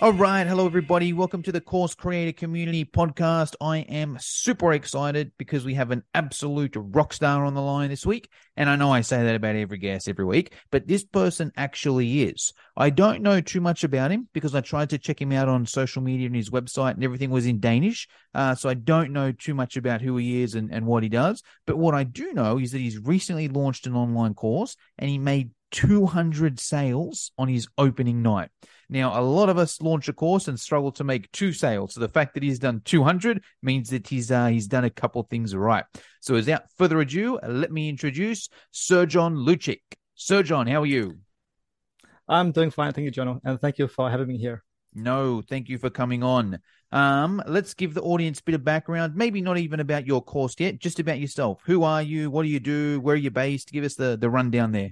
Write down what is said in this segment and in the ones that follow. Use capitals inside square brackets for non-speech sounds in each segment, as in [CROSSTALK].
All right. Hello, everybody. Welcome to the Course Creator Community Podcast. I am super excited because we have an absolute rock star on the line this week. And I know I say that about every guest every week, but this person actually is. I don't know too much about him because I tried to check him out on social media and his website and everything was in Danish. Uh, so I don't know too much about who he is and, and what he does. But what I do know is that he's recently launched an online course and he made 200 sales on his opening night. Now, a lot of us launch a course and struggle to make two sales. So the fact that he's done 200 means that he's uh, he's done a couple things right. So without further ado, let me introduce Srđan Lukic. John, how are you? I'm doing fine, thank you, Jono, and thank you for having me here. No, thank you for coming on. Um, let's give the audience a bit of background, maybe not even about your course yet, just about yourself. Who are you? What do you do? Where are you based? Give us the, the rundown there.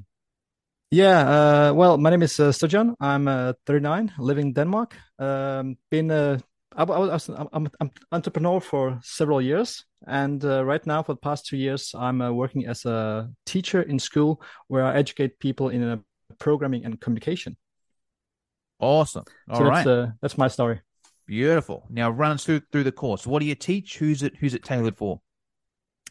Yeah, uh, well, my name is uh. I'm uh, 39, living in Denmark. Um, been uh, I, I was, I'm, I'm entrepreneur for several years, and uh, right now, for the past two years, I'm uh, working as a teacher in school where I educate people in uh, programming and communication. Awesome. All so right, that's, uh, that's my story. beautiful. Now run us through through the course. What do you teach? Who's it Who's it tailored for?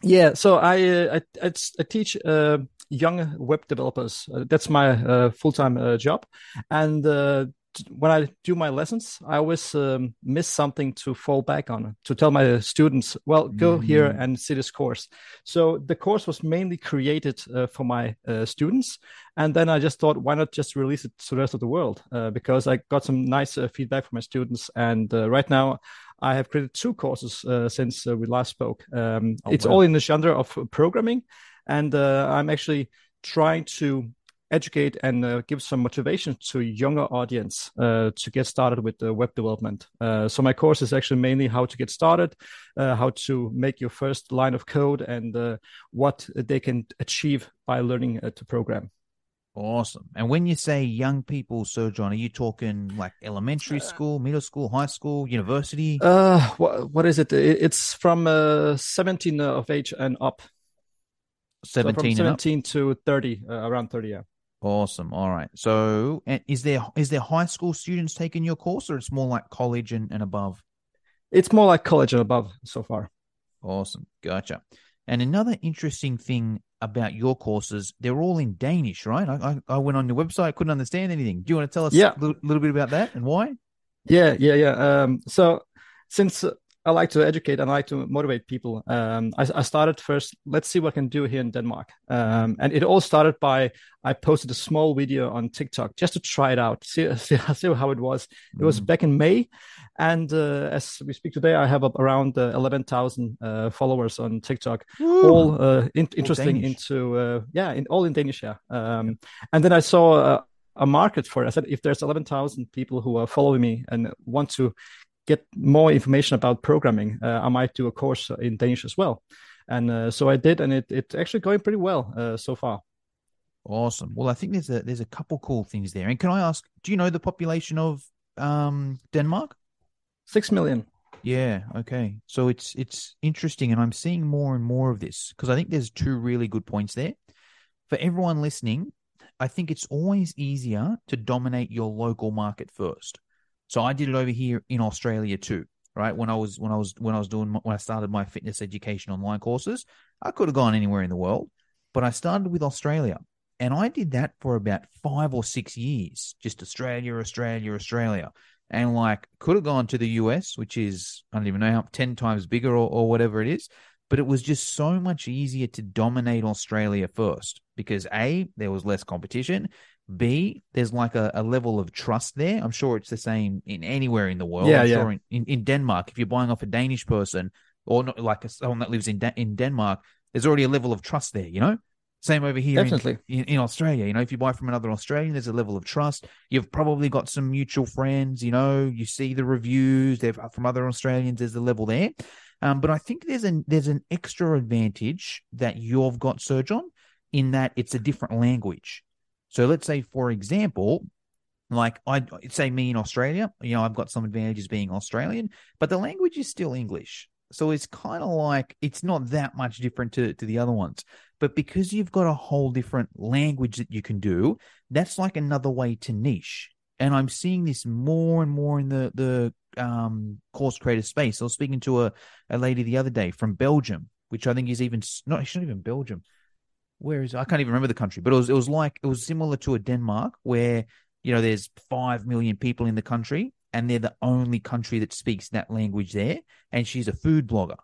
Yeah, so I uh, I, I, teach uh, young web developers. Uh, that's my uh, full time uh, job, and uh, when I do my lessons, I always um, miss something to fall back on to tell my students, well, go here Mhm. and see this course. So the course was mainly created uh, for my uh, students, and then I just thought, why not just release it to the rest of the world? Uh, because I got some nice uh, feedback from my students, and uh, right now. I have created two courses uh, since uh, we last spoke. Um, Oh, it's wow. all in the genre of programming, and uh, I'm actually trying to educate and uh, give some motivation to younger audience uh, to get started with uh, web development. Uh, so my course is actually mainly how to get started, uh, how to make your first line of code, and uh, what they can achieve by learning uh, to program. Awesome. And when you say young people, Srdjan, are you talking like elementary school, middle school, high school, university? Uh, what, what is it? It- It's from uh, 17 of age and up. So from 17 and up? to 30, uh, around 30, yeah. Awesome. All right. So, and is there is there high school students taking your course, or it's more like college and, and above? It's more like college and above so far. Awesome. Gotcha. And another interesting thing about your courses, they're all in Danish, right? I, I, I went on your website, couldn't understand anything. Do you want to tell us Yeah. a little, little bit about that and why? Yeah, yeah, yeah. Um, so since I like to educate and I like to motivate people, um, I, I started first. Let's see what I can do here in Denmark. Um, and it all started by I posted a small video on TikTok just to try it out, see [LAUGHS] see, see how it was. It was Mm. back in May, and uh, as we speak today, I have around uh, eleven thousand uh, followers on TikTok. Woo. all uh, in- interesting Danish. into uh, yeah, in all in Danish. Yeah. Um, and then I saw a, a market for it. I said, if there's eleven thousand people who are following me and want to get more information about programming, uh, I might do a course in Danish as well. And uh, so I did, and it it's actually going pretty well uh, so far. Awesome. Well, I think there's a there's a couple cool things there. And can I ask, do you know the population of um Denmark? Six million. Yeah, okay. So it's it's interesting and I'm seeing more and more of this because I think there's two really good points there. For everyone listening, I think it's always easier to dominate your local market first. So I did it over here in Australia too, right? When I was when I was when I was doing my- when I started my fitness education online courses, I could have gone anywhere in the world, but I started with Australia. And I did that for about 5 or 6 years, just Australia, Australia, Australia and like could have gone to the US, which is I don't even know how ten times bigger or, or whatever it is. But it was just so much easier to dominate Australia first because A, there was less competition. B, there's like a, a level of trust there. I'm sure it's the same in anywhere in the world. Yeah, I'm yeah. sure in, in, in Denmark, if you're buying off a Danish person or not like a, someone that lives in Da- in Denmark, there's already a level of trust there, you know? Same over here in- Definitely. in, in Australia. You know, if you buy from another Australian, there's a level of trust. You've probably got some mutual friends. You know, you see the reviews they've from other Australians. There's a level there. Um, but I think there's an there's an extra advantage that you've got, Srdjan, in that it's a different language. So let's say, for example, like I say me in Australia, you know, I've got some advantages being Australian, but the language is still English. So it's kind of like it's not that much different to, to the other ones. But because you've got a whole different language that you can do, that's like another way to niche. And I'm seeing this more and more in the the um, course creator space. I was speaking to a, a lady the other day from Belgium, which I think is even not it's not even Belgium. Where is I can't even remember the country, but it was it was like it was similar to a Denmark where you know there's five million people in the country and they're the only country that speaks that language there. And she's a food blogger.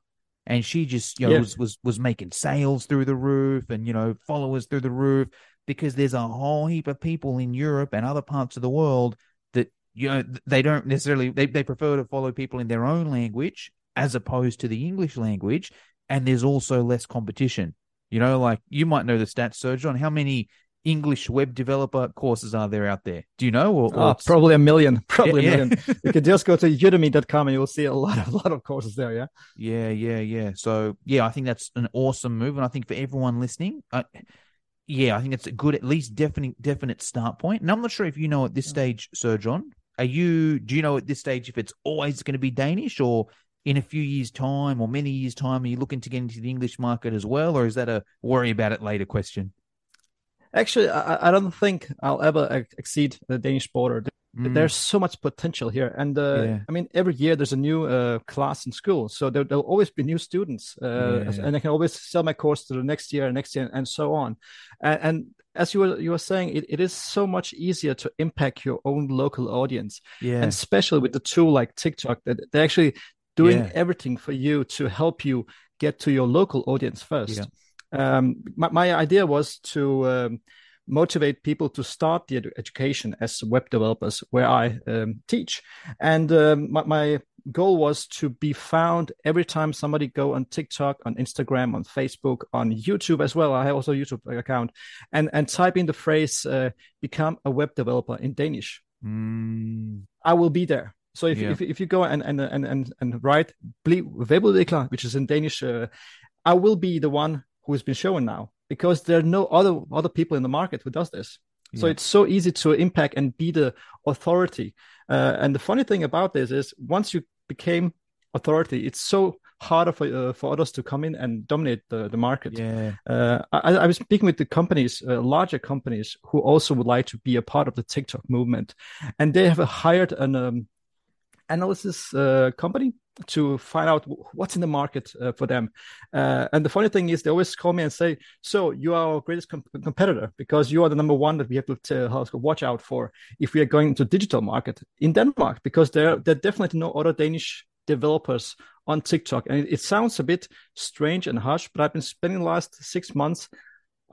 And she just, you know, yeah. was, was was making sales through the roof and, you know, followers through the roof because there's a whole heap of people in Europe and other parts of the world that, you know, they don't necessarily they, they prefer to follow people in their own language as opposed to the English language. And there's also less competition. You know, like you might know the stats, Srdjan, on how many English web developer courses are there out there? Do you know? Or, or oh, probably a million. [LAUGHS] Probably yeah, a million. you can just go to udemy.com and you'll see a lot of lot of courses there. Yeah. Yeah, yeah, yeah. So yeah, I think that's an awesome move, and I think for everyone listening, uh, yeah, I think it's a good, at least definite definite start point. And I'm not sure if you know at this stage, Srdjan, are you? Do you know at this stage if it's always going to be Danish or? In a few years' time or many years' time, are you looking to get into the English market as well, or is that a worry about it later question? Actually, I, I don't think I'll ever exceed the Danish border. Mm. There's so much potential here, and uh, yeah. I mean, every year there's a new uh, class in school, so there, will always be new students, uh, yeah. and I can always sell my course to the next year, next year, and so on. And, and as you were you were saying, it, it is so much easier to impact your own local audience, yeah. and especially with the tool like TikTok, that they're actually doing yeah. everything for you to help you get to your local audience first. Yeah um, my, my, idea was to um, motivate people to start the ed- education as web developers where I um, teach. And um, my, my, goal was to be found every time somebody go on TikTok, on Instagram, on Facebook, on YouTube as well. I have also a YouTube account and, and type in the phrase, uh, become a web developer in Danish. Mm. I will be there. So if, yeah. if, if you go and, and, and, and, and write webudvikler, which is in Danish, uh, I will be the one who has been shown now because there are no other other people in the market who does this. Yeah. So it's so easy to impact and be the authority. Uh, and the funny thing about this is once you became authority, it's so harder for uh, for others to come in and dominate the, the market. Yeah. Uh, I, I, was speaking with the companies, uh, larger companies, who also would like to be a part of the TikTok movement, and they have hired an um, analysis uh, company to find out what's in the market uh, for them. Uh, and the funny thing is, they always call me and say, "So you are our greatest com- competitor because you are the number one that we have to, watch out for if we are going into digital market in Denmark because there there definitely no other Danish developers on TikTok." And it, it sounds a bit strange and harsh, but I've been spending the last six months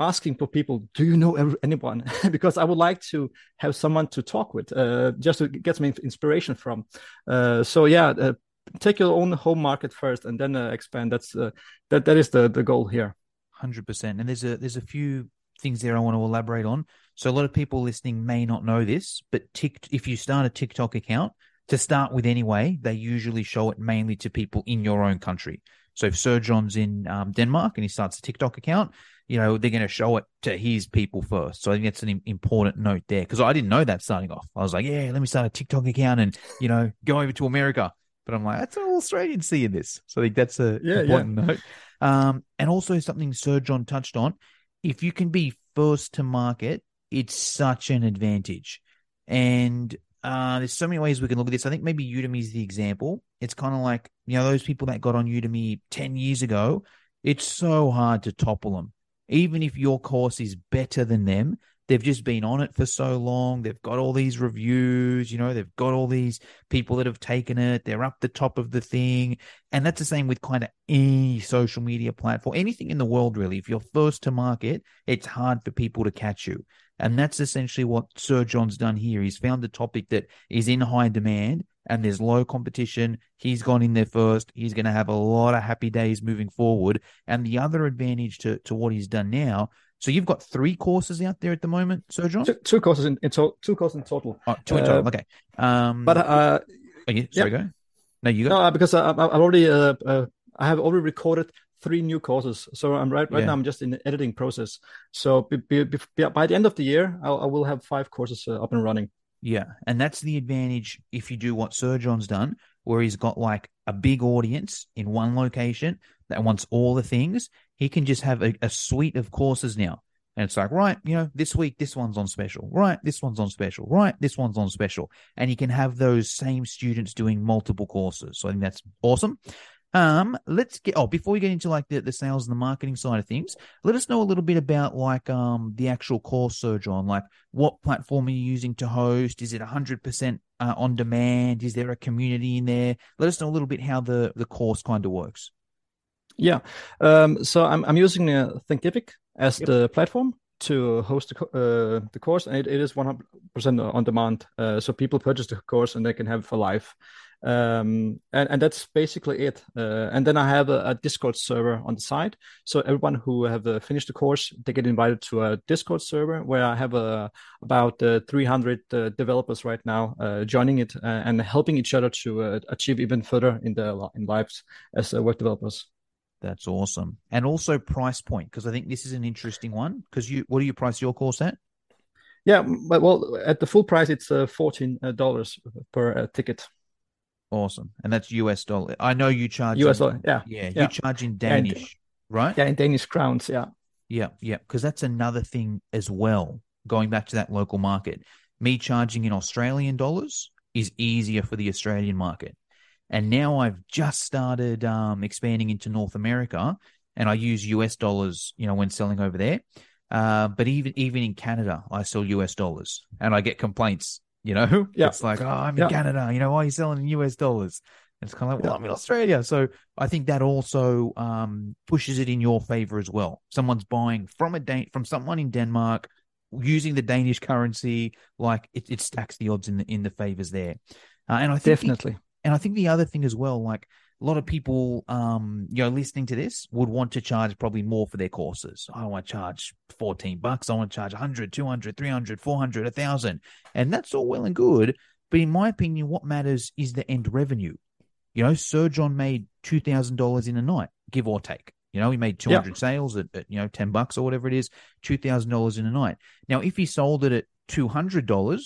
asking for people, do you know anyone? [LAUGHS] because I would like to have someone to talk with, uh, just to get some inspiration from. Uh, so yeah, uh, take your own home market first, and then uh, expand. That's uh, that that is the the goal here. Hundred percent. And there's a there's a few things there I want to elaborate on. So a lot of people listening may not know this, but tick, if you start a TikTok account to start with anyway, they usually show it mainly to people in your own country. So if Srdjan's in um, Denmark and he starts a TikTok account, you know, they're going to show it to his people first. So I think that's an important note there because I didn't know that starting off. I was like, yeah, let me start a TikTok account and, you know, go over to America. But I'm like, that's all Australian seeing this. So I think that's a yeah, important yeah. note. Um, and also something Srdjan touched on. If you can be first to market, it's such an advantage. And uh, there's so many ways we can look at this. I think maybe Udemy is the example. It's kind of like, you know, those people that got on Udemy 10 years ago, it's so hard to topple them even if your course is better than them, they've just been on it for so long. They've got all these reviews, you know, they've got all these people that have taken it. They're up the top of the thing. And that's the same with kind of any social media platform, anything in the world, really. If you're first to market, it's hard for people to catch you. And that's essentially what Srdjan's done here. He's found a topic that is in high demand and there's low competition. He's gone in there first. He's going to have a lot of happy days moving forward. And the other advantage to, to what he's done now. So you've got three courses out there at the moment, Srdjan. Two, two courses in, in to- two courses in total. Oh, two in total. Uh, okay. Um, but uh, oh, yeah, sorry, yeah. go. No, you go. No, because I, have already uh, uh, I have already recorded three new courses. So I'm right right Yeah. now. I'm just in the editing process. So be, be, be, by the end of the year, I'll, I will have five courses uh, up and running. Yeah, and that's the advantage if you do what Srdjan's done, where he's got like a big audience in one location that wants all the things. He can just have a, a suite of courses now. And it's like, right, you know, this week this one's on special. Right, this one's on special. Right, this one's on special. And he can have those same students doing multiple courses. So I think that's awesome. Um, let's get oh, before we get into like the, the sales and the marketing side of things, let us know a little bit about like um the actual course, Srdjan. Like what platform are you using to host? Is it 100% uh, on demand? Is there a community in there? Let us know a little bit how the, the course kind of works. Yeah. Um, so I'm I'm using uh, Thinkific as Yep. the platform to host the, uh, the course, and it, it is 100% on demand. Uh, so people purchase the course and they can have it for life. Um, and, and that's basically it. Uh, and then I have a, a Discord server on the side. So everyone who have uh, finished the course, they get invited to a Discord server where I have uh, about uh, 300 uh, developers right now uh, joining it uh, and helping each other to uh, achieve even further in their in lives as uh, web developers. That's awesome. And also price point, because I think this is an interesting one. Because you, what do you price your course at? Yeah, but well, at the full price, it's uh, fourteen dollars per uh, ticket. Awesome. And that's US dollar. I know you charge US in- dollar. Yeah, Yeah, Yeah. you charge in Danish, right? yeah, in Danish crowns. Yeah, Yeah, yeah, because that's another thing as well. Going back to that local market, me charging in Australian dollars is easier for the Australian market. And now I've just started um, expanding into North America, and I use US dollars, you know, when selling over there. Uh, but even even in Canada, I sell US dollars, and I get complaints. You know, [LAUGHS] Yeah. it's like, oh, I'm in Yeah. Canada. You know, why are you selling in US dollars? And it's kind of like, well. I'm in Australia, so I think that also um, pushes it in your favor as well. Someone's buying from a Dan- from someone in Denmark using the Danish currency, like it, it stacks the odds in the in the favors there. Uh, and I think the- definitely. and I think the other thing as well, like a lot of people, um, you know, listening to this would want to charge probably more for their courses. I want to charge 14 bucks. I want to charge 100, 200, 300, 400, 1000. And that's all well and good. But in my opinion, what matters is the end revenue. You know, Srdjan made $2,000 in a night, give or take. You know, he made 200 sales at, at, you know, 10 bucks or whatever it is, $2,000 in a night. Now, if he sold it at $200,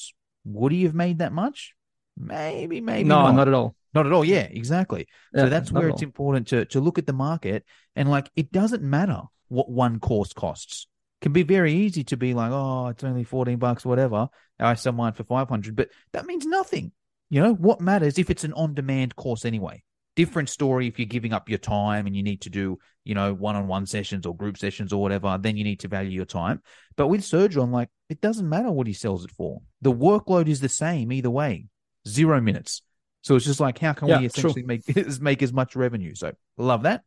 would he have made that much? Maybe, maybe no, not. not at all. Not at all. Yeah, exactly. so that's where it's important to to look at the market and like it doesn't matter what one course costs. Can be very easy to be like, oh, it's only fourteen bucks, whatever. I sell mine for five hundred, but that means nothing. You know what matters if it's an on demand course anyway. Different story if you're giving up your time and you need to do, you know, one on one sessions or group sessions or whatever, then you need to value your time. But with Srdjan, like it doesn't matter what he sells it for. The workload is the same either way. Zero minutes. So it's just like, how can Yeah, we true. essentially make [LAUGHS] make as much revenue? So love that.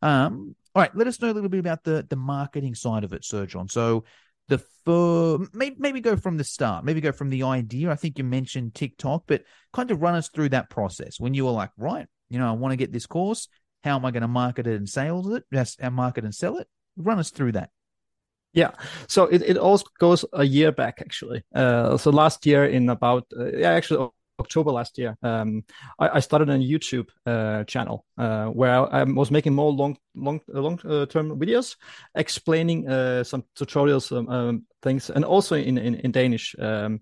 Um, all right, let us know a little bit about the the marketing side of it, Srdjan. So the fir- maybe maybe go from the start, maybe go from the idea. I think you mentioned TikTok, but kind of run us through that process when you were like, right, you know, I want to get this course. How am I going to market it and sales it? Yes, and market and sell it. Run us through that. Yeah, so it, it all goes a year back actually. Uh, so last year in about uh, yeah actually October last year, um, I, I started a YouTube uh, channel uh, where I, was making more long long long uh, term videos explaining uh, some tutorials um, um, things and also in in, in Danish. Um,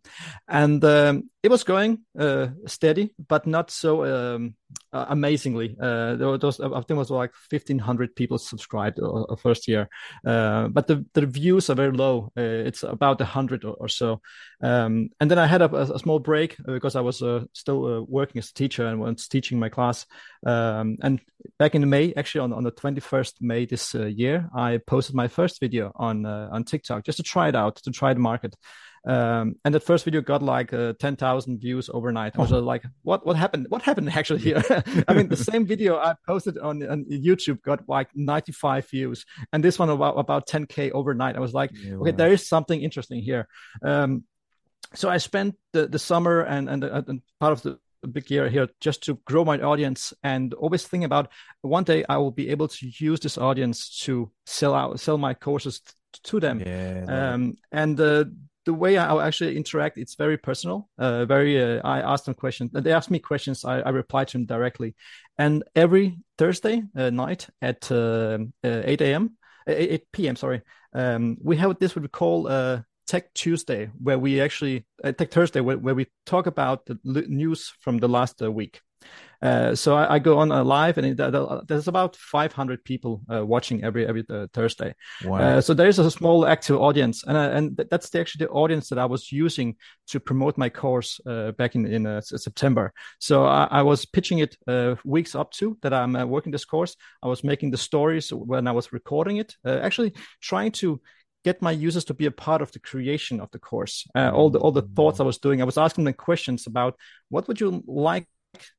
and um, it was going uh, steady, but not so um, uh, amazingly. Uh, there was I think it was like fifteen hundred people subscribed uh, uh, first year, uh, but the the views are very low. Uh, it's about a hundred or, or so. Um, and then I had a, a small break uh, because I was uh, still uh, working as a teacher and was teaching my class. And back in May, actually on, on the 21st May this uh, year, I posted my first video on uh, on TikTok just to try it out, to try the market. Um, and that first video got like uh, 10,000 views overnight. I was uh, like, what, what happened? What happened [LAUGHS] actually here? I mean, the same video I posted on, on YouTube got like 95 views and this one about, about 10K overnight. I was like, okay, there is something interesting here. Um, so I spent the, the summer and, and, and part of the big year here just to grow my audience and always think about one day I will be able to use this audience to sell out, sell my courses to them. Yeah. Um, and uh, the way I actually interact, it's very personal. Uh, very, uh, I ask them questions. They ask me questions. I, I reply to them directly. And every Thursday uh, night at uh, uh, 8 a.m., 8 p.m. Sorry, um, we have this what we call uh, Tech Tuesday, where we actually Tech Thursday, where, where, we talk about the news from the last week. Uh, so I, I, go on uh, live, and it, uh, there's about 500 people uh, watching every every uh, Thursday. Wow. so there is a small active audience, and and that's the, actually the audience that I was using to promote my course back in in September. So I, I, was pitching it weeks up to that I'm working this course. I was making the stories when I was recording it, actually trying to get my users to be a part of the creation of the course. Uh, all the all the thoughts I was doing, I was asking them questions about what would you like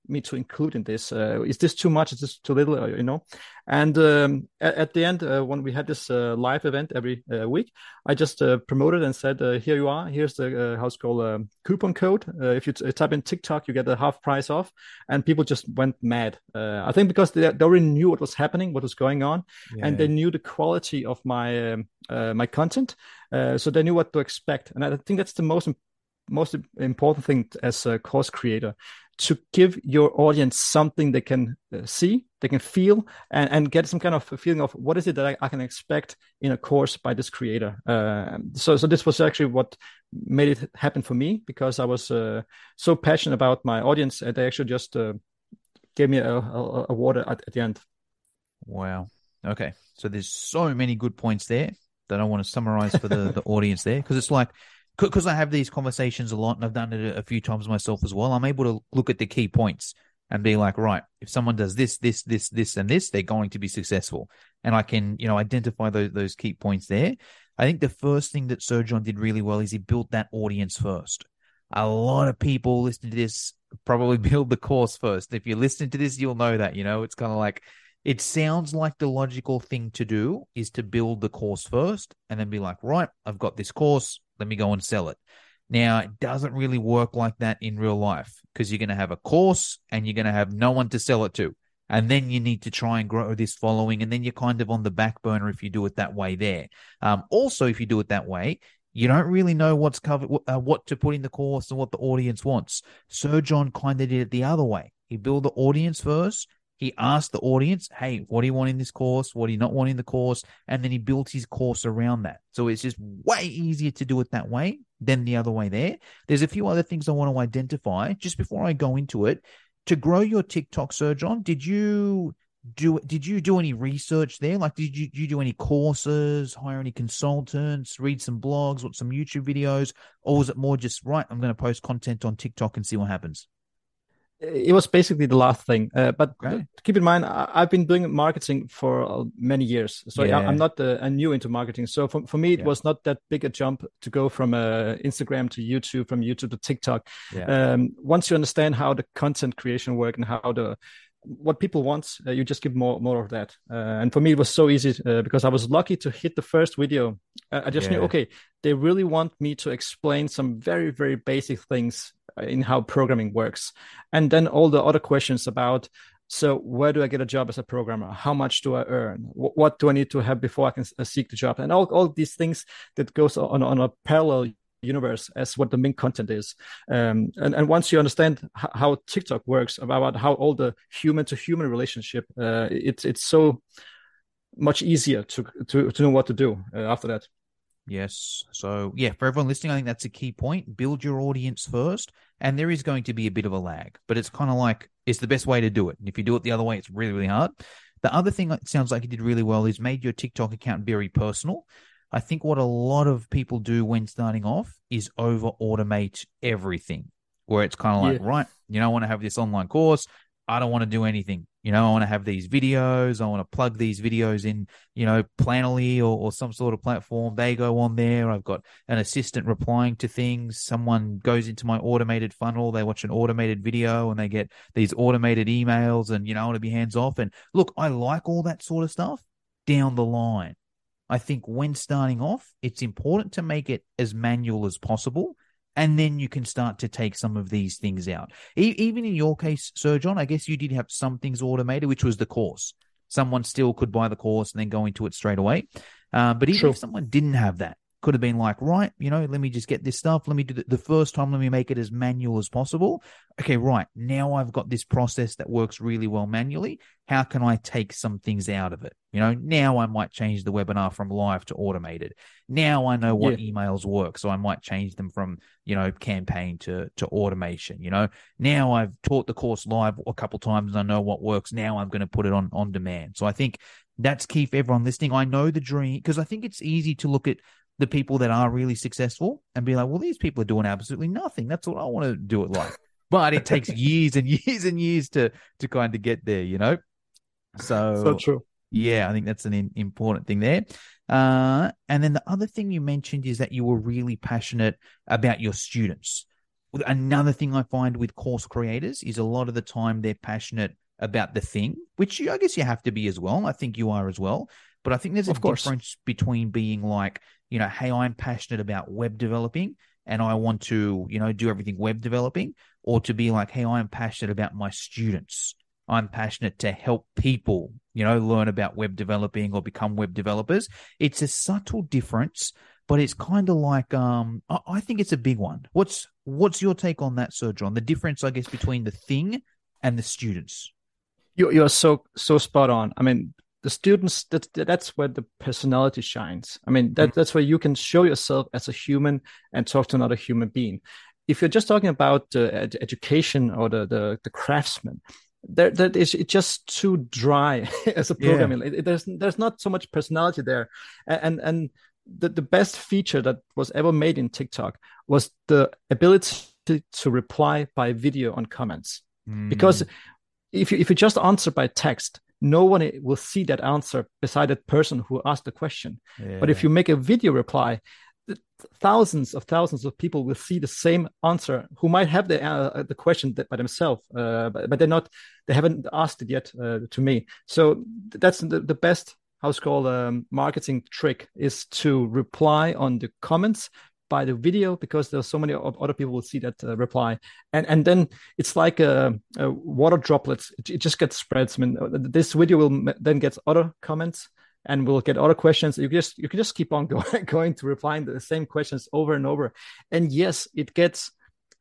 me to include in this? Uh, is this too much? Is this too little? Uh, you know. And um, at, at, the end, uh, when we had this uh, live event every uh, week, I just uh, promoted and said, "Here you are. Here's the how's called um, coupon code. if you t- type in TikTok, you get a half price off." And people just went mad. I think because they, they, already knew what was happening, what was going on, yeah. and they knew the quality of my um, my content, so they knew what to expect. And I think that's the most most important thing as a course creator to give your audience something they can uh, see, they can feel, and, and get some kind of feeling of what is it that I, I can expect in a course by this creator. Uh, so, so this was actually what made it happen for me because I was uh, so passionate about my audience, and they actually just uh, gave me a, a, a award at, at the end. Wow. Okay. So there's so many good points there that I want to summarize for the, the audience there because it's like because I have these conversations a lot and I've done it a few times myself as well, I'm able to look at the key points and be like, right, if someone does this, this, this, this, and this, they're going to be successful. And I can, you know, identify those, those key points there. I think the first thing that Srdjan did really well is he built that audience first. A lot of people listening to this probably [LAUGHS] build the course first. If you're listening to this, you'll know that, you know, it's kind of like, it sounds like the logical thing to do is to build the course first and then be like, right, I've got this course let me go and sell it. Now, it doesn't really work like that in real life because you're going to have a course and you're going to have no one to sell it to. And then you need to try and grow this following. And then you're kind of on the back burner if you do it that way there. Um, also, if you do it that way, you don't really know what's covered, uh, what to put in the course and what the audience wants. Srdjan kind of did it the other way. He built the audience first he asked the audience, hey, what do you want in this course? What do you not want in the course? And then he built his course around that. So it's just way easier to do it that way than the other way there. There's a few other things I want to identify just before I go into it. To grow your TikTok, Srdjan, did you do did you do any research there? Like did you, did you do any courses, hire any consultants, read some blogs, watch some YouTube videos, or was it more just right, I'm gonna post content on TikTok and see what happens? It was basically the last thing. Uh, but okay. keep in mind, I, have been doing marketing for uh, many years, so yeah. I, am not uh, new into marketing. So for, for me, it yeah. was not that big a jump to go from uh, Instagram to YouTube, from YouTube to TikTok. Yeah. Um, once you understand how the content creation work and how the what people want, uh, you just give more more of that. Uh, and for me, it was so easy uh, because I was lucky to hit the first video. I just yeah. knew, okay, they really want me to explain some very very basic things in how programming works, and then all the other questions about. So where do I get a job as a programmer? How much do I earn? What, what do I need to have before I can uh, seek the job? And all, all these things that goes on on a parallel universe as what the main content is. Um, and, and once you understand how TikTok works, about how all the human to human relationship, uh, it's it's so much easier to to to know what to do uh, after that. Yes. So, yeah, for everyone listening, I think that's a key point. Build your audience first. And there is going to be a bit of a lag, but it's kind of like it's the best way to do it. And if you do it the other way, it's really, really hard. The other thing that sounds like you did really well is made your TikTok account very personal. I think what a lot of people do when starting off is over automate everything, where it's kind of like, yeah. right, you know, I want to have this online course. I don't want to do anything. You know, I want to have these videos. I want to plug these videos in, you know, Planoly or, or some sort of platform. They go on there. I've got an assistant replying to things. Someone goes into my automated funnel. They watch an automated video and they get these automated emails and, you know, I want to be hands off. And look, I like all that sort of stuff down the line. I think when starting off, it's important to make it as manual as possible. And then you can start to take some of these things out. E- even in your case, Srdjan, I guess you did have some things automated, which was the course. Someone still could buy the course and then go into it straight away. Uh, but even sure. if someone didn't have that, could have been like, right, you know, let me just get this stuff. Let me do the, the first time, let me make it as manual as possible. Okay, right. Now I've got this process that works really well manually. How can I take some things out of it? You know, now I might change the webinar from live to automated. Now I know what yeah. emails work. So I might change them from, you know, campaign to, to automation. You know, now I've taught the course live a couple times and I know what works. Now I'm going to put it on on demand. So I think that's key for everyone listening. I know the dream because I think it's easy to look at the people that are really successful and be like, well, these people are doing absolutely nothing. That's what I want to do it like. [LAUGHS] but it takes years and [LAUGHS] years and years to to kind of get there, you know. So, so true. Yeah, I think that's an in, important thing there. Uh, and then the other thing you mentioned is that you were really passionate about your students. Another thing I find with course creators is a lot of the time they're passionate about the thing, which you, I guess you have to be as well. I think you are as well. But I think there's a of difference between being like, you know, hey, I'm passionate about web developing and I want to, you know, do everything web developing, or to be like, hey, I'm passionate about my students. I'm passionate to help people, you know, learn about web developing or become web developers. It's a subtle difference, but it's kind of like um I think it's a big one. What's what's your take on that, Srdjan? The difference, I guess, between the thing and the students. You're, you're so so spot on. I mean, the students that that's where the personality shines. I mean, that mm-hmm. that's where you can show yourself as a human and talk to another human being. If you're just talking about uh, ed- education or the the, the craftsman, there that is it's just too dry [LAUGHS] as a programming. Yeah. It, there's there's not so much personality there, and and the, the best feature that was ever made in TikTok was the ability to, to reply by video on comments. Mm. Because if you if you just answer by text, no one will see that answer beside that person who asked the question. Yeah. But if you make a video reply, thousands of thousands of people will see the same answer who might have the uh, the question by themselves, uh, but, but, they're not they haven't asked it yet uh, to me. So that's the, the best how's called um, marketing trick is to reply on the comments by the video because there's so many other people will see that uh, reply. And and then it's like a, a water droplets. It, it, just gets spreads. I mean uh, this video will then get other comments and we'll get other questions. You just you can just keep on [LAUGHS] going going to replying the same questions over and over. And yes it gets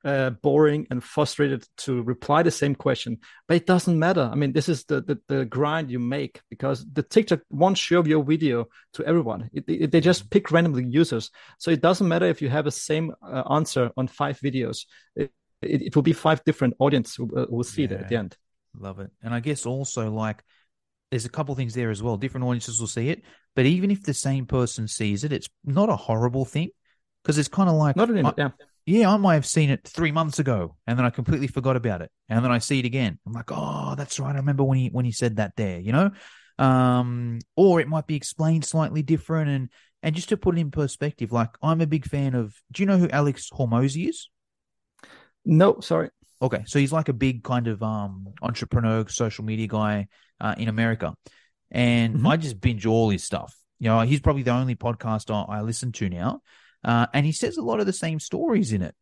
uh, boring and frustrated to reply the same question. But it doesn't matter. I mean, this is the, the, the grind you make because the TikTok won't show your video to everyone. It, it, they just pick randomly users. So it doesn't matter if you have the same uh, answer on five videos. It, it, it, will be five different audience who uh, will see yeah, it at the end. Love it. And I guess also like there's a couple things there as well. Different audiences will see it, but even if the same person sees it, it's not a horrible thing because it's kind of like not an, I, yeah yeah, I might have seen it three months ago, and then I completely forgot about it, and then I see it again. I'm like, oh, that's right. I remember when he when he said that there, you know. Um, or it might be explained slightly different, and and just to put it in perspective, like I'm a big fan of. Do you know who Alex Hormozi is? No, sorry. Okay, so he's like a big kind of um entrepreneur, social media guy uh, in America, and mm-hmm. I just binge all his stuff. You know, he's probably the only podcast I, I listen to now. Uh, and he says a lot of the same stories in it.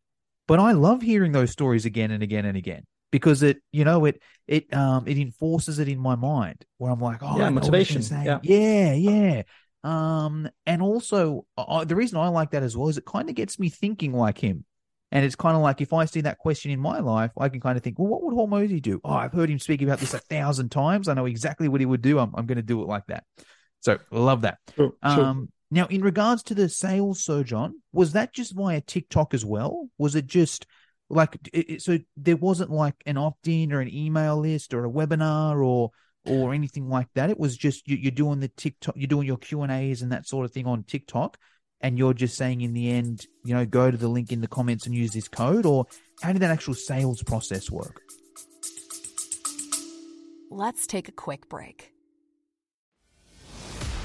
But I love hearing those stories again and again and again because it, you know, it it um it enforces it in my mind where I'm like, oh, yeah, motivation, yeah, yeah, yeah. Um, and also uh, the reason I like that as well is it kind of gets me thinking like him. And it's kind of like if I see that question in my life, I can kind of think, well, what would Hormozi do? Oh, I've heard him speak about this a thousand times. I know exactly what he would do. I'm, I'm going to do it like that. So love that. Sure, um, now, in regards to the sales, Srdjan, was that just via TikTok as well? Was it just like it, so? There wasn't like an opt-in or an email list or a webinar or or anything like that. It was just you, are doing the TikTok, you're doing your Q and A's and that sort of thing on TikTok, and you're just saying in the end, you know, go to the link in the comments and use this code. Or how did that actual sales process work? Let's take a quick break.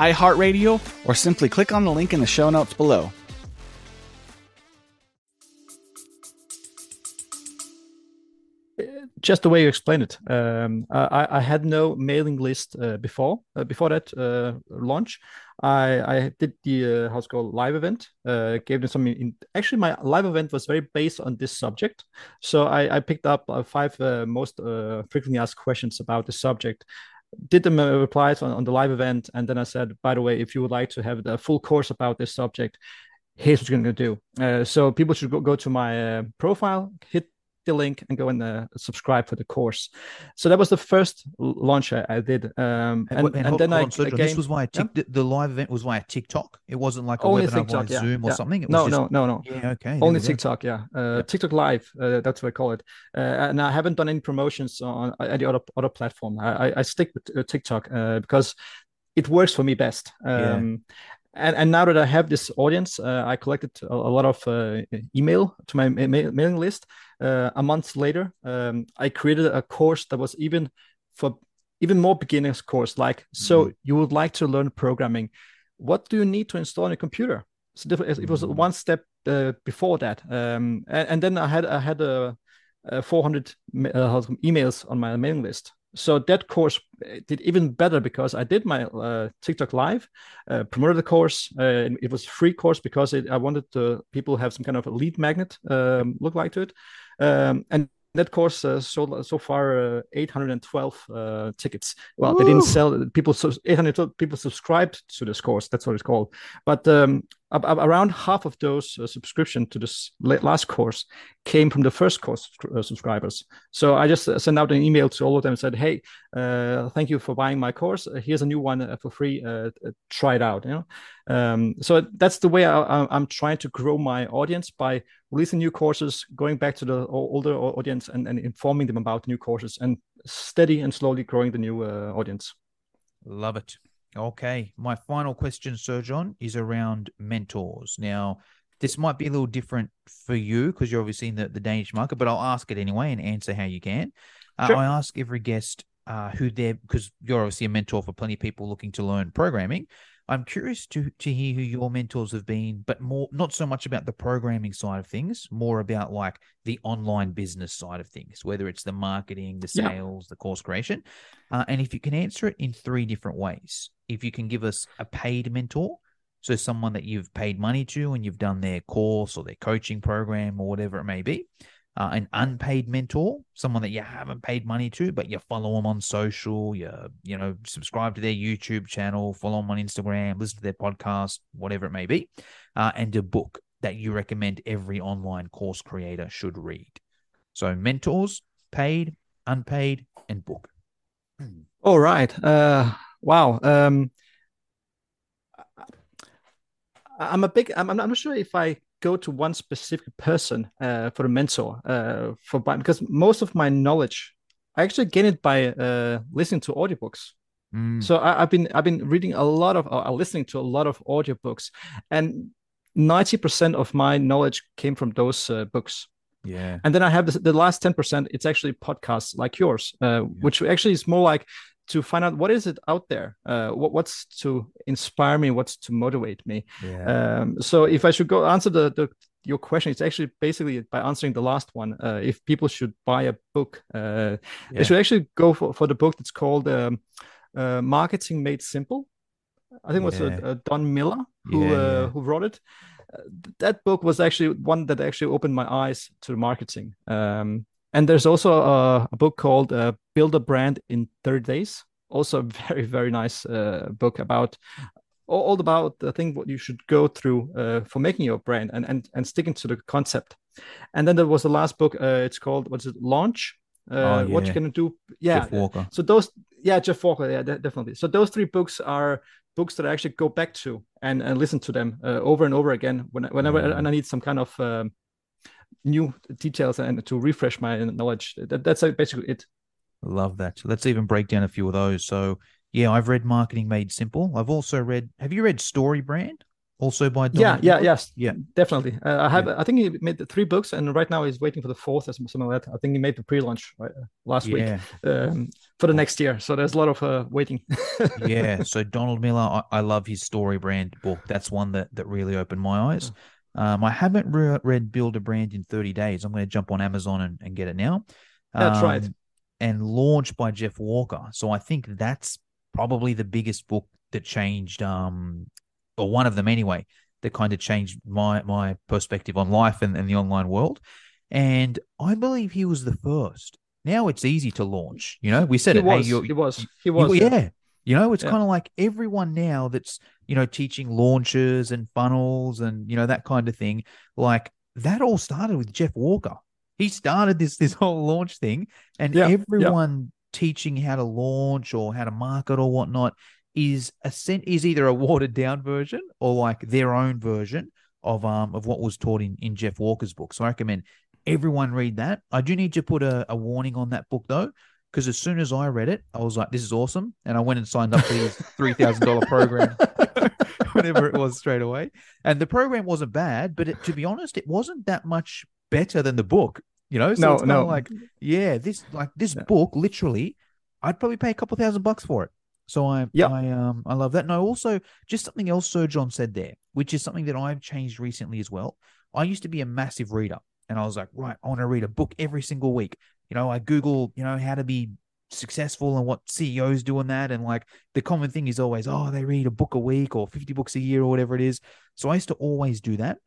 iHeartRadio, or simply click on the link in the show notes below. Just the way you explained it, um, I, I, had no mailing list uh, before uh, before that uh, launch. I, I, did the uh, how's called live event. Uh, gave them some. In, actually, my live event was very based on this subject. So I, I picked up uh, five uh, most uh, frequently asked questions about the subject, did them uh, replies on, on the live event, and then I said, by the way, if you would like to have the full course about this subject, here's what you're going to do. Uh, so people should go, go to my uh, profile, hit the link and go and uh, subscribe for the course. So that was the first launch I, did. Um, and, and, and hold, then hold I on, again, this was via tic- yeah? the live event was via TikTok. It wasn't like a Only webinar TikTok, via yeah, Zoom or yeah. something. It no, just... no, no, no. Yeah, okay. Only TikTok. Yeah, uh, TikTok Live. Uh, that's what I call it. Uh, and I haven't done any promotions on any other other platform. I, I stick with uh, TikTok uh, because it works for me best. Um, and, and now that I have this audience, uh, I collected a, a lot of uh, email to my ma- mailing list. Uh, a month later, um, I created a course that was even for even more beginners course. Like, so mm. you would like to learn programming? What do you need to install on your computer? So it was mm. one step uh, before that, um, and, and, then I had I had a, a 400 uh, emails on my mailing list so that course eh, did even better because I did my uh, TikTok live, uh, promoted the course. Uh, it was free course because it, I wanted to, people have some kind of a lead magnet um, look like to it, um, and that course uh, sold so far uh, 812 uh, tickets. Well, Woo! they didn't sell people. So 812 people subscribed to this course. That's what it's called. But um, around half of those uh, subscription to this last course came from the first course uh, subscribers. So I just uh, sent out an email to all of them and said, "Hey, uh, thank you for buying my course. Uh, here's a new one uh, for free. try it out." You know, um, so that's the way I, am trying to grow my audience by releasing new courses, going back to the older audience, and, and informing them about new courses, and steady and slowly growing the new audience. Love it. Okay. My final question, Srdjan, is around mentors. Now, this might be a little different for you because you're obviously in the, the Danish market, but I'll ask it anyway and answer how you can. Uh, sure. I ask every guest uh, who they're, because you're obviously a mentor for plenty of people looking to learn programming. I'm curious to to hear who your mentors have been, but more not so much about the programming side of things, more about like the online business side of things, whether it's the marketing, the sales, yeah. the course creation. Uh, and if you can answer it in three different ways, if you can give us a paid mentor, so someone that you've paid money to and you've done their course or their coaching program or whatever it may be, uh, an unpaid mentor, someone that you haven't paid money to, but you follow them on social, you you know subscribe to their YouTube channel, follow them on Instagram, listen to their podcast, whatever it may be, uh, and a book that you recommend every online course creator should read. So mentors, paid, unpaid, and book. [CLEARS THROAT] All right. Uh, wow. Um, I'm a big. I'm, I'm not sure if I go to one specific person uh, for a mentor uh, for because most of my knowledge I actually gain it by uh, listening to audiobooks. Mm. So I, have been I've been reading a lot of uh, listening to a lot of audiobooks, and ninety percent of my knowledge came from those uh, books. Yeah, and then I have the last ten percent. It's actually podcasts like yours, uh, yeah. which actually is more like to find out what is it out there? Uh, what, what's to inspire me? What's to motivate me? Yeah. um, so if i should go answer the, the your question it's actually basically by answering the last one. Uh, if people should buy a book uh, yeah. they should actually go for, for the book that's called um, uh, marketing made simple. I think it was uh, don miller who uh, who wrote it. That book was actually one that actually opened my eyes to marketing. Um, and there's also a, a book called uh, Build a Brand in 30 Days. Also, a [LAUGHS] very, very nice uh, book about all, all, about the thing what you should go through uh, for making your brand and, and, and sticking to the concept. And then there was the last book. Uh, it's called, what's it, Launch? Uh, oh, yeah. What you can do. Yeah. Jeff Walker. So those, yeah, Jeff Walker. Yeah, definitely. So those three books are books that I actually go back to and, and listen to them uh, over and over again when, whenever mm. and I need some kind of um, new details and to refresh my knowledge. That, that's basically it. Love that. Let's even break down a few of those. So, yeah, I've read Marketing Made Simple. I've also read. Have you read Story Brand? Also by Don yeah, yeah, yes, yeah, definitely. Uh, I have. Yeah. I think he made the three books, and right now he's waiting for the fourth or something like that. I think he made the pre-launch right, uh, last yeah. week um, for the next year. So there's a lot of uh, waiting. [LAUGHS] yeah. So Donald Miller, I, I, love his Story Brand book. That's one that that really opened my eyes. Um, I haven't re- read Build a Brand in 30 Days. I'm going to jump on Amazon and, and get it now. That's right. um, And launched by Jeff Walker. So I think that's probably the biggest book that changed, um, or one of them anyway, that kind of changed my my perspective on life and, and the online world. And I believe he was the first. Now it's easy to launch. You know, we said He it. was. you're- He was. He you- was. yeah. You know, it's Yeah. kind of like everyone now that's, you know, teaching launches and funnels and, you know, that kind of thing. Like that all started with Jeff Walker. He started this this [LAUGHS] whole launch thing and Yeah, yeah. everyone teaching how to launch or how to market or whatnot is a cent is either a [LAUGHS] watered down version or like their own version of um of what was taught in, in Jeff Walker's book. So I recommend everyone read that. I do need to put a, a warning on that book though, because as soon as I read it, I was like, "This is awesome," and I went and signed up for his [LAUGHS] three thousand dollar program, [LAUGHS] whatever it was, straight away. And the program wasn't bad, but it, to be honest, it wasn't that much better than the book. You know, so No, it's no. like yeah, this like this book literally, I'd probably pay a couple thousand bucks for it. So I Yeah. I um I love that. No, also just something else Srdjan said there, which is something that I've changed recently as well. I used to be a massive reader, and I was like, right, I want to read a book every single week. You know, I Google, you know, how to be successful and what CEOs do on that. And like the common thing is always, oh, they read a book a week or 50 books a year or whatever it is. So I used to always do that.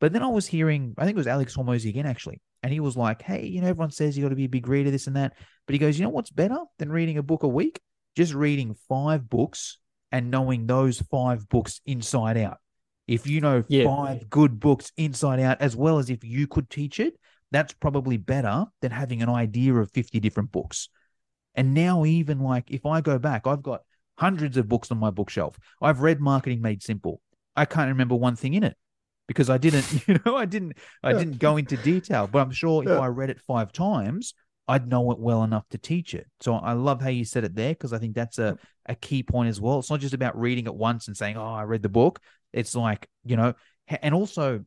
But then I was hearing, I think it was Alex Hormozi again, actually. And he was like, hey, you know, everyone says you got to be a big reader, this and that. But he goes, you know what's better than reading a book a week? Just reading five books and knowing those five books inside out. If you know Yeah. five good books inside out, as well as if you could teach it, that's probably better than having an idea of 50 different books. And now, even like if I go back, I've got hundreds of books on my bookshelf. I've read Marketing Made Simple. I can't remember one thing in it because I didn't, [LAUGHS] you know, I didn't, I didn't go into detail. But I'm sure if I read it five times, I'd know it well enough to teach it. So I love how you said it there because I think that's a, a key point as well. It's not just about reading it once and saying, "Oh, I read the book." It's like you know, and also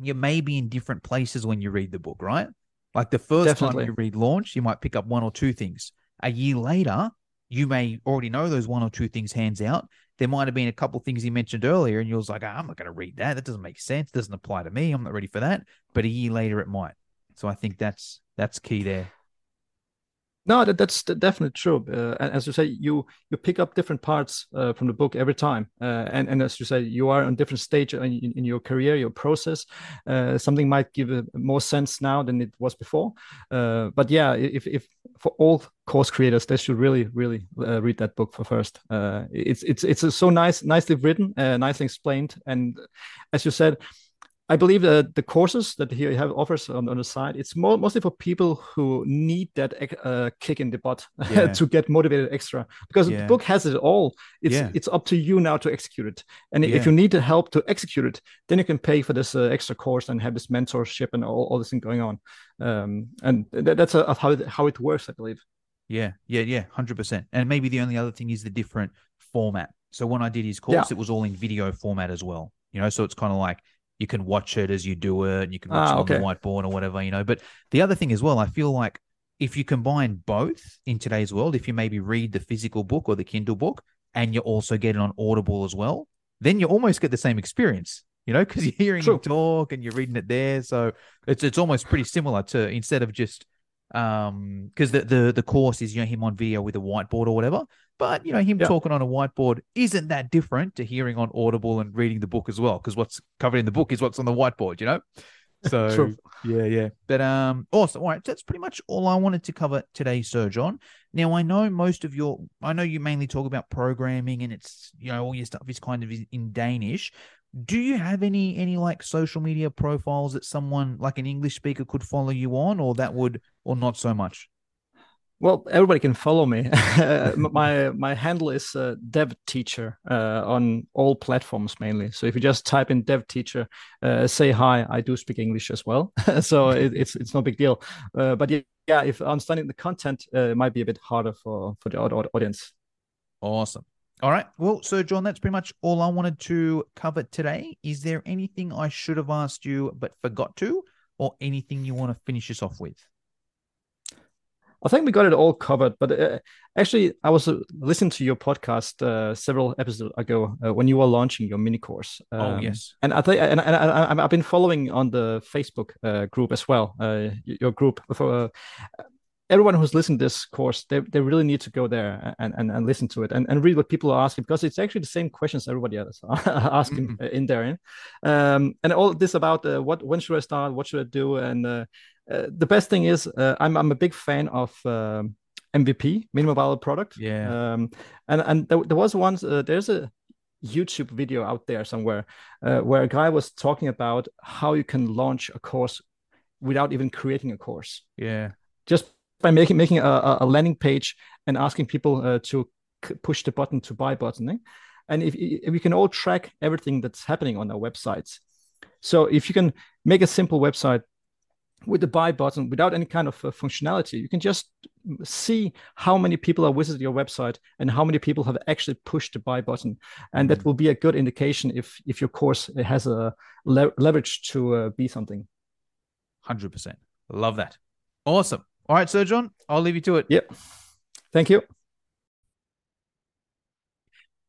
you may be in different places when you read the book, right? Like the first Definitely. time you read launch, you might pick up one or two things. A year later, you may already know those one or two things hands out. There might have been a couple things he mentioned earlier, and you was like, "Ah, I'm not going to read that. That doesn't make sense. It Doesn't apply to me. I'm not ready for that. But a year later, it might. So I think that's that's key there. No, that, that's definitely true. Uh, as you say, you you pick up different parts uh, from the book every time, uh, and and as you say, you are on different stage in, in, your career, your process. Uh, something might give more sense now than it was before. Uh, but yeah, if if for all course creators, they should really really uh, read that book for first. Uh, it's it's it's so nice, nicely written, uh, nicely explained, and as you said. I believe that the courses that he have offers on, on the side, it's more, mostly for people who need that uh, kick in the butt [LAUGHS] Yeah. to get motivated extra. Because Yeah. the book has it all. It's Yeah. it's up to you now to execute it. And if you need the help to execute it, then you can pay for this uh, extra course and have this mentorship and all, all this thing going on. Um, and that, that's uh how it, how it works, I believe. Yeah, yeah, yeah, hundred percent. And maybe the only other thing is the different format. So when I did his course, it was all in video format as well. You know, so it's kind of like you can watch it as you do it, and you can watch Ah, it on okay. the whiteboard or whatever. You know, but the other thing as well, I feel like if you combine both in today's world, if you maybe read the physical book or the Kindle book, and you also get it on Audible as well, then you almost get the same experience. You know, because [LAUGHS] you're hearing him True. talk and you're reading it there, so it's it's almost pretty similar to instead of just um because the, the the course is you know him on video with a whiteboard or whatever. But you know him Yeah. talking on a whiteboard isn't that different to hearing on audible and reading the book as well because what's covered in the book is what's on the whiteboard you know? [LAUGHS] So True. yeah yeah. But um awesome. All right. That's pretty much all i wanted to cover today Srdjan now i know most of your i know you mainly talk about programming and it's you know all your stuff is kind of in- in danish do you have any any like social media profiles that someone like an english speaker could follow you on or that would or not so much Well, everybody can follow me. [LAUGHS] my my handle is uh, dev teacher uh, on all platforms mainly. So if you just type in dev teacher, uh, say hi. I do speak English as well, [LAUGHS] so it, it's it's no big deal. Uh, but yeah, yeah, if understanding the content uh, it might be a bit harder for for the au- au- audience. Awesome. All right. Well, so John, that's pretty much all I wanted to cover today. Is there anything I should have asked you but forgot to, or anything you want to finish us off with? I think we got it all covered. But uh, actually, I was uh, listening to your podcast uh, several episodes ago uh, when you were launching your mini course. oh, Um, yes. and I think, and, and I, I- I've been following on the Facebook uh, group as well, uh, your group. For, uh, everyone who's listening to this course, they, they really need to go there and, and, and listen to it and, and read what people are asking because it's actually the same questions everybody else are [LAUGHS] asking mm-hmm. in there. Um, and all this about uh, what when should I start, what should I do, and uh, uh, the best thing is uh, I'm I'm a big fan of. Um, MVP, minimum viable product. Yeah. Um, and and there, there was once uh, there's a YouTube video out there somewhere uh, where a guy was talking about how you can launch a course without even creating a course. Yeah. Just by making making a, a landing page and asking people uh, to push the button to buy button. Eh? And if, if we can all track everything that's happening on our websites. So if you can make a simple website with the buy button without any kind of uh, functionality, you can just see how many people are visiting your website and how many people have actually pushed the buy button, and that mm-hmm. will be a good indication if if your course has a le- leverage to uh, be something. Hundred percent, love that. Awesome. All right, Srdjan, I'll leave you to it. Yep. Thank you.